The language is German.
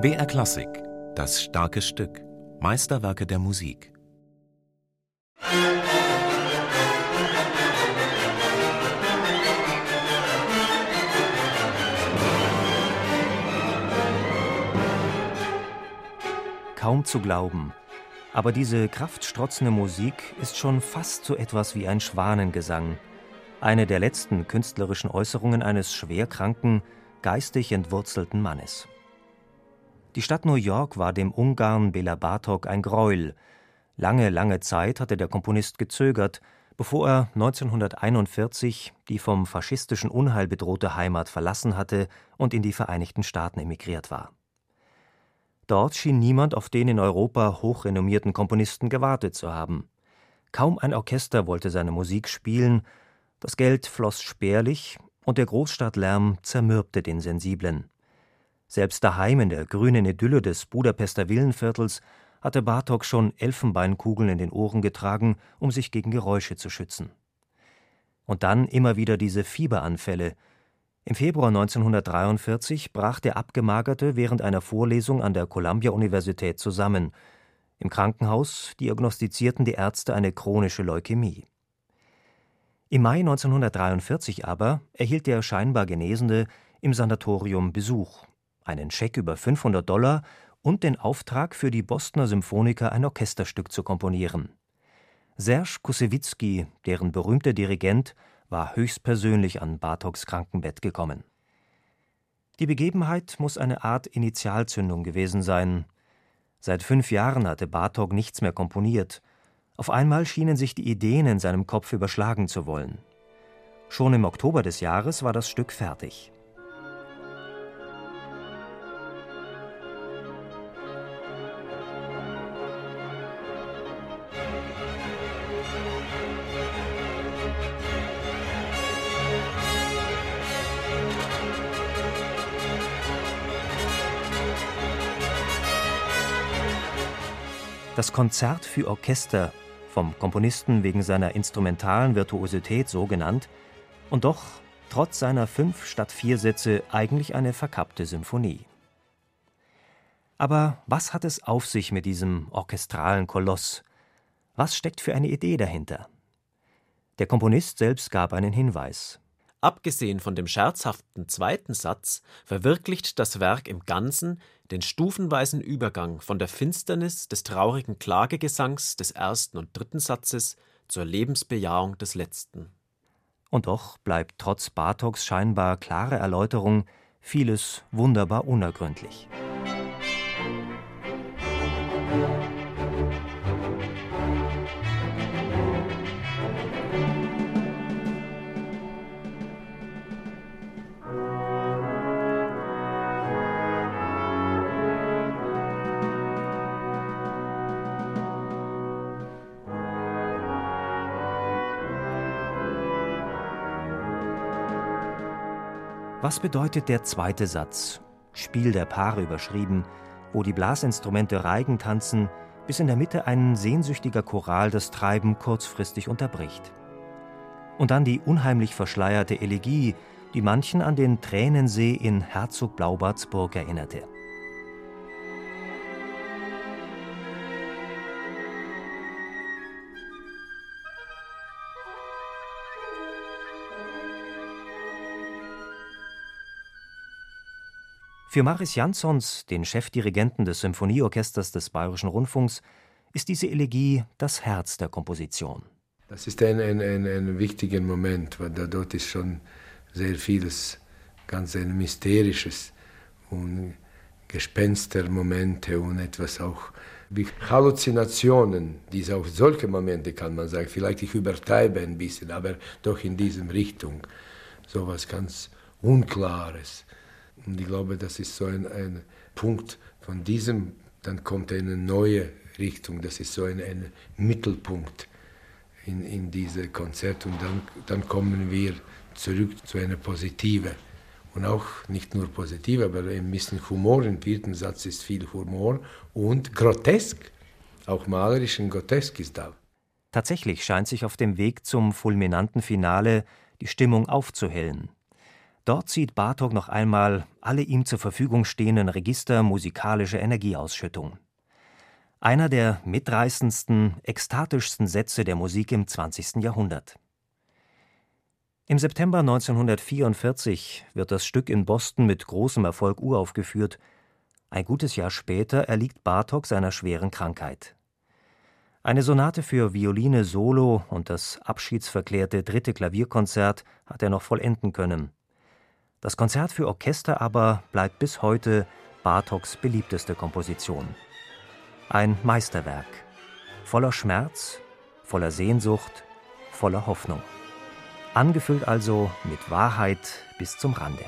BR Klassik, das starke Stück, Meisterwerke der Musik. Kaum zu glauben, aber diese kraftstrotzende Musik ist schon fast so etwas wie ein Schwanengesang, eine der letzten künstlerischen Äußerungen eines schwerkranken, geistig entwurzelten Mannes. Die Stadt New York war dem Ungarn Bela Bartok ein Greuel. Lange, lange Zeit hatte der Komponist gezögert, bevor er 1941 die vom faschistischen Unheil bedrohte Heimat verlassen hatte und in die Vereinigten Staaten emigriert war. Dort schien niemand auf den in Europa hochrenommierten Komponisten gewartet zu haben. Kaum ein Orchester wollte seine Musik spielen, das Geld floss spärlich und der Großstadtlärm zermürbte den Sensiblen. Selbst daheim in der grünen Idylle des Budapester Villenviertels hatte Bartok schon Elfenbeinkugeln in den Ohren getragen, um sich gegen Geräusche zu schützen. Und dann immer wieder diese Fieberanfälle. Im Februar 1943 brach der Abgemagerte während einer Vorlesung an der Columbia-Universität zusammen. Im Krankenhaus diagnostizierten die Ärzte eine chronische Leukämie. Im Mai 1943 aber erhielt der scheinbar Genesende im Sanatorium Besuch einen Scheck über 500 Dollar und den Auftrag, für die Bostoner Symphoniker ein Orchesterstück zu komponieren. Serge Kusewitzki, deren berühmter Dirigent, war höchstpersönlich an Bartoks Krankenbett gekommen. Die Begebenheit muss eine Art Initialzündung gewesen sein. Seit fünf Jahren hatte Bartok nichts mehr komponiert. Auf einmal schienen sich die Ideen in seinem Kopf überschlagen zu wollen. Schon im Oktober des Jahres war das Stück fertig. Das Konzert für Orchester, vom Komponisten wegen seiner instrumentalen Virtuosität so genannt, und doch trotz seiner fünf statt vier Sätze eigentlich eine verkappte Symphonie. Aber was hat es auf sich mit diesem orchestralen Koloss? Was steckt für eine Idee dahinter? Der Komponist selbst gab einen Hinweis. Abgesehen von dem scherzhaften zweiten Satz verwirklicht das Werk im Ganzen den stufenweisen Übergang von der Finsternis des traurigen Klagegesangs des ersten und dritten Satzes zur Lebensbejahung des letzten. Und doch bleibt trotz Bartoks scheinbar klare Erläuterung vieles wunderbar unergründlich. Was bedeutet der zweite Satz, Spiel der Paare überschrieben, wo die Blasinstrumente Reigen tanzen, bis in der Mitte ein sehnsüchtiger Choral das Treiben kurzfristig unterbricht? Und dann die unheimlich verschleierte Elegie, die manchen an den Tränensee in Herzog Blaubarts Burg erinnerte. Für Maris Jansons, den Chefdirigenten des Symphonieorchesters des Bayerischen Rundfunks, ist diese Elegie das Herz der Komposition. Das ist ein, ein, ein, ein wichtiger Moment, weil da dort ist schon sehr vieles ganz ein mysterisches und Gespenstermomente und etwas auch wie Halluzinationen, diese auch solche Momente kann man sagen, vielleicht ich übertreibe ein bisschen, aber doch in diesem Richtung, so was ganz Unklares. Und ich glaube, das ist so ein, ein Punkt von diesem, dann kommt eine neue Richtung, das ist so ein, ein Mittelpunkt in, in diese Konzert und dann, dann kommen wir zurück zu einer positive und auch nicht nur positiv, aber ein bisschen Humor. Im vierten Satz ist viel Humor und grotesk, auch malerisch und grotesk ist da. Tatsächlich scheint sich auf dem Weg zum fulminanten Finale die Stimmung aufzuhellen. Dort zieht Bartok noch einmal alle ihm zur Verfügung stehenden Register musikalische Energieausschüttung. Einer der mitreißendsten, ekstatischsten Sätze der Musik im 20. Jahrhundert. Im September 1944 wird das Stück in Boston mit großem Erfolg uraufgeführt. Ein gutes Jahr später erliegt Bartok seiner schweren Krankheit. Eine Sonate für Violine solo und das abschiedsverklärte dritte Klavierkonzert hat er noch vollenden können. Das Konzert für Orchester aber bleibt bis heute Bartoks beliebteste Komposition. Ein Meisterwerk, voller Schmerz, voller Sehnsucht, voller Hoffnung. Angefüllt also mit Wahrheit bis zum Rande.